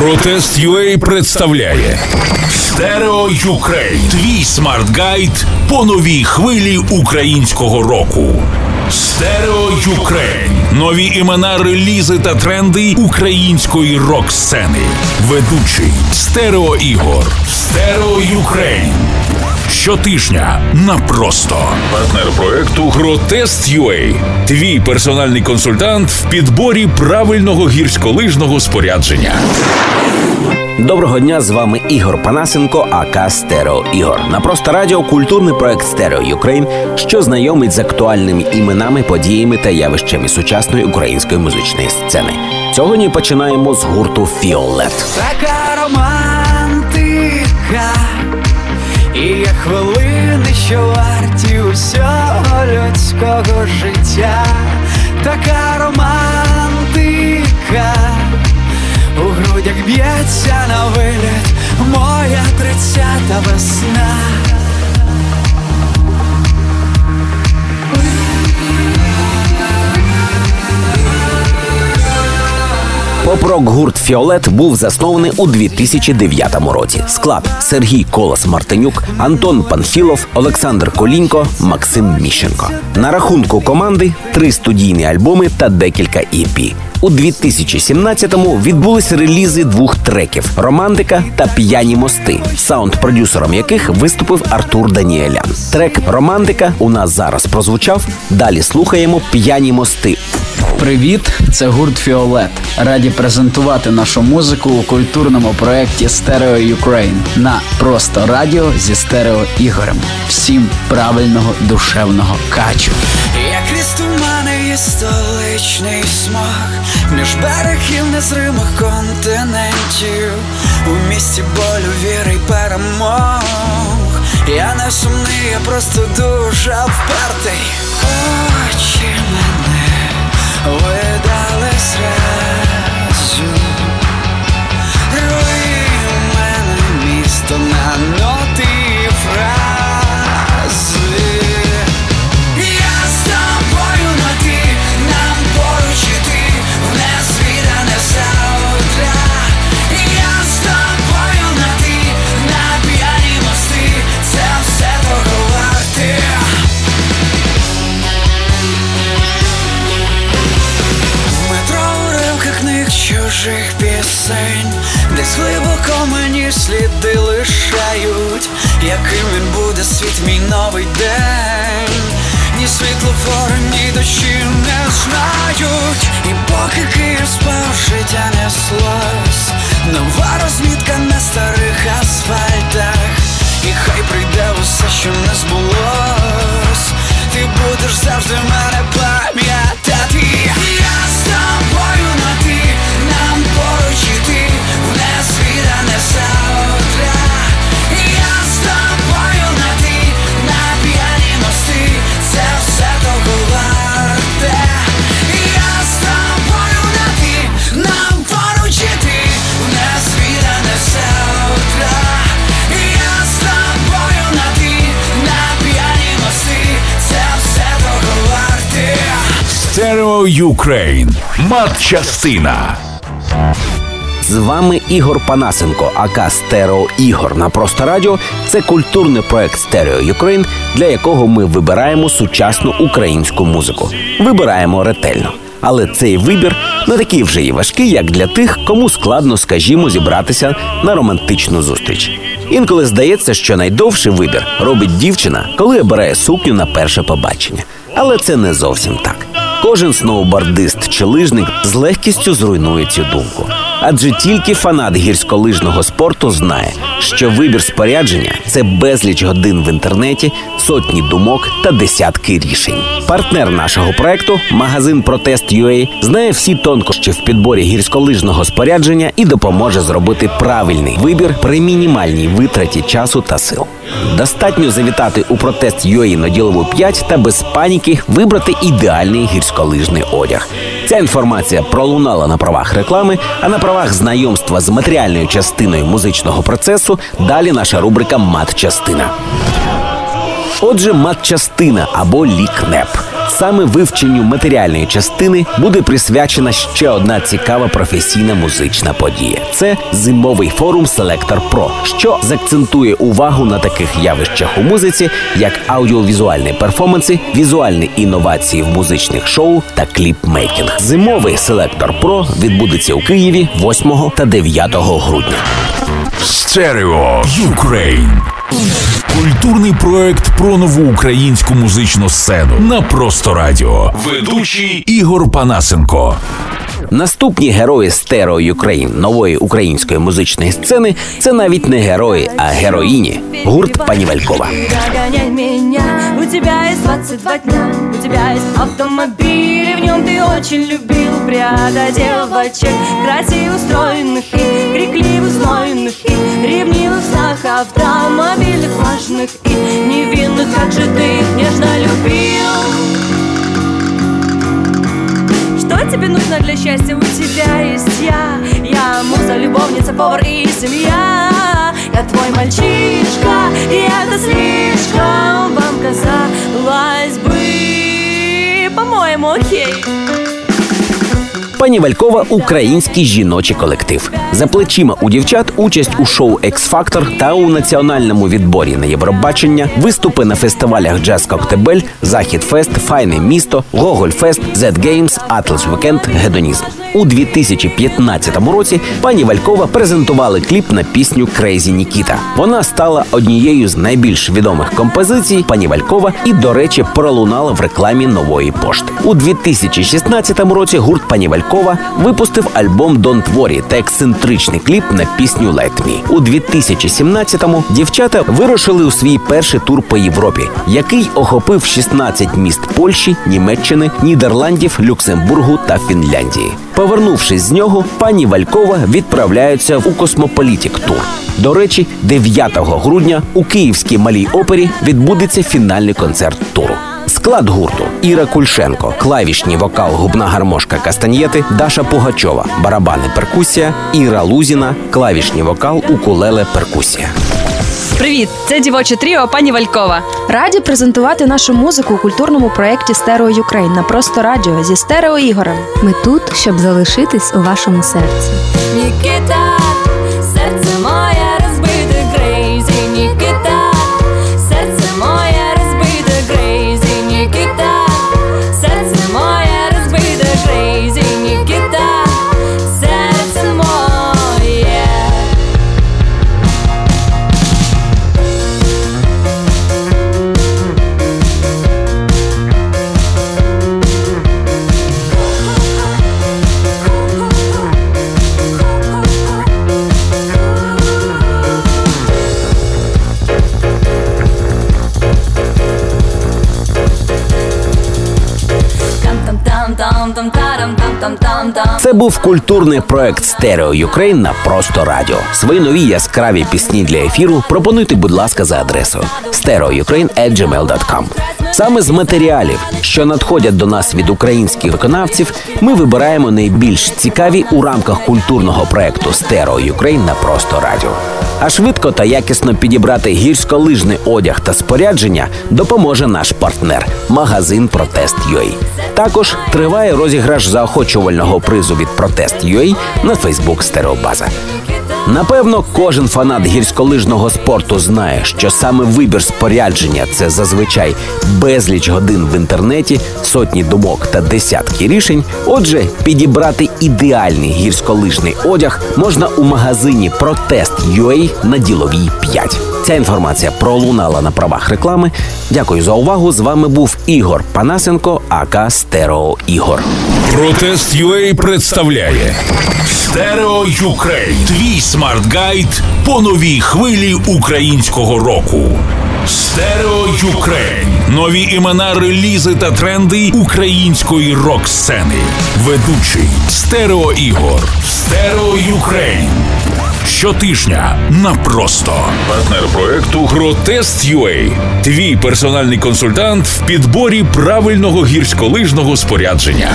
Протест UA представляє Stereo Ukraine. Твій smart-guide по новій хвилі українського року. Stereo Ukraine. Нові імена, релізи та тренди української рок-сцени. Ведучий Стерео Ігор. Stereo Ukraine. Щотижня на просто партнер проекту Протест.UA. Твій персональний консультант в підборі правильного гірськолижного спорядження. Доброго дня, з вами Ігор Панасенко, aka Стерео Ігор. На просто радіо культурний проект Stereo Ukraine, що знайомить з актуальними іменами, подіями та явищами сучасної української музичної сцени. Сьогодні починаємо з гурту Фіолет. Така романтика, і є хвилини, що варті усього людського життя, така романтика, у грудях б'ється на виліт моя тридцята весна. Поп-рок гурт Фіолет був заснований у 2009 році. Склад Сергій Колос Мартинюк, Антон Панфілов, Олександр Колінько, Максим Міщенко. На рахунку команди три студійні альбоми та декілька EP. У 2017-му відбулись релізи двох треків Романтика та П'яні мости, саунд-продюсером яких виступив Артур Даніелян. Трек Романтика у нас зараз прозвучав. Далі слухаємо П'яні мости. Привіт, це гурт Фіолет. Раді презентувати нашу музику у культурному проєкті Стерео Ukraine на просто радіо зі стерео ігорем. Всім правильного душевного качу. Як тумани столичний смог Між берегів незримих континентів. У місті болю віри й перемог. Я не сумний, я просто дуже впертий. Очі мене чужих пісень, десь глибоко мені сліди лишають, яким він буде світ мій новий день. Ні світлофори, ні дощі не знають. І поки Київ спав, життя неслось Stereo Ukraine. Матчастина. З вами Ігор Панасенко, aka Стерео Ігор на просто радіо. Це культурний проект Stereo Ukraine, для якого ми вибираємо сучасну українську музику. Вибираємо ретельно. Але цей вибір не такий вже і важкий, як для тих, кому складно, скажімо, зібратися на романтичну зустріч. Інколи здається, що найдовший вибір робить дівчина, коли обирає сукню на перше побачення. Але це не зовсім так. Кожен сноубордист чи лижник з легкістю зруйнує цю думку. Адже тільки фанат гірськолижного спорту знає, що вибір спорядження це безліч годин в інтернеті, сотні думок та десятки рішень. Партнер нашого проекту, магазин Протест UA, знає всі тонкощі в підборі гірськолижного спорядження і допоможе зробити правильний вибір при мінімальній витраті часу та сил. Достатньо завітати у протест UA на ділову 5 та без паніки вибрати ідеальний гірськолижний одяг. Ця інформація пролунала на правах реклами, а на правах знайомства з матеріальною частиною музичного процесу далі наша рубрика Мат-частина. Отже, матчастина або лікнеп Саме вивченню матеріальної частини буде присвячена ще одна цікава професійна музична подія. Це зимовий форум Селектор Про, що закцентує увагу на таких явищах у музиці, як аудіовізуальні перформанси, візуальні інновації в музичних шоу та кліпмейкінг. Зимовий Selector Pro відбудеться у Києві 8 та 9 грудня. Стерео Юкрейн. Культурний проект про нову українську музичну сцену на просто радіо. Ведучий Ігор Панасенко. Наступні герої Стерео Юкрейн нової української музичної сцени це навіть не герої, а героїні. Гурт Пані Валькова. Догоняй меня, у тебя есть 22 дня У тебя есть автомобиль, и в нем ты очень любил Пряда девочек, красиво устроенных И крикливо знойных И ревнивых снах Важных И невинных, как же ты их нежно любил? Что тебе нужно для счастья? У тебя есть я. Я муза, любовница, повар и семья. Я твой мальчишка И это слишком Вам казалось бы По-моему, окей Пані Валькова український жіночий колектив. За плечима у дівчат участь у шоу Екс-Фактор та у національному відборі на Євробачення, виступи на фестивалях Джаз Коктебель, Захід Фест, Файне місто, Гоголь Фест, Z Games, Атлас Вікенд, Гедонізм. У 2015 році пані Валькова презентували кліп на пісню Crazy Nikita. Вона стала однією з найбільш відомих композицій пані Валькова і, до речі, пролунала в рекламі нової пошти. У 2016 році гурт пані Валькова випустив альбом Don't Worry та ексцентричний кліп на пісню Let Me. У 2017-му дівчата вирушили у свій перший тур по Європі, який охопив 16 міст Польщі, Німеччини, Нідерландів, Люксембургу та Фінляндії. Повернувшись з нього, пані Валькова відправляється у Cosmopolitic тур. До речі, 9 грудня у Київській малій опері відбудеться фінальний концерт туру. Склад гурту Іра Кульшенко, клавішні вокал, губна гармошка Кастаньєти, Даша Пугачова, барабани перкусія, Іра Лузіна, клавішні вокал, укулеле перкусія. Привіт, це дівоче тріо пані Валькова. Раді презентувати нашу музику у культурному проєкті Stereo Ukraine на просто радіо зі стерео ігорем. Ми тут, щоб залишитись у вашому серці. Нікита, Це був культурний проект Stereo Ukraine на просто радіо. Свої нові яскраві пісні для ефіру пропонуйте, будь ласка, за адресою stereoukraine.gmail.com. Саме з матеріалів, що надходять до нас від українських виконавців, ми вибираємо найбільш цікаві у рамках культурного проекту Stereo Ukraine на просто радіо. А швидко та якісно підібрати гірськолижний одяг та спорядження допоможе наш партнер магазин Протест.ua. Також триває розіграш заохочувального призу від Протест.ua на Фейсбук Стереобаза. Напевно, кожен фанат гірськолижного спорту знає, що саме вибір спорядження це зазвичай безліч годин в інтернеті, сотні думок та десятки рішень. Отже, підібрати ідеальний гірськолижний одяг можна у магазині Протест.ua на діловій 5. Ця інформація пролунала на правах реклами. Дякую за увагу. З вами був Ігор Панасенко, АК Стерео Ігор. Протест UA представляє Stereo Ukraine. Твій smart-guide по новій хвилі українського року. Stereo Ukraine. Нові імена, релізи та тренди української рок-сцени. Ведучий Стерео Ігор. Stereo Ukraine. Щотижня на просто. Партнер проекту Гротест Твій персональний консультант в підборі правильного гірськолижного спорядження.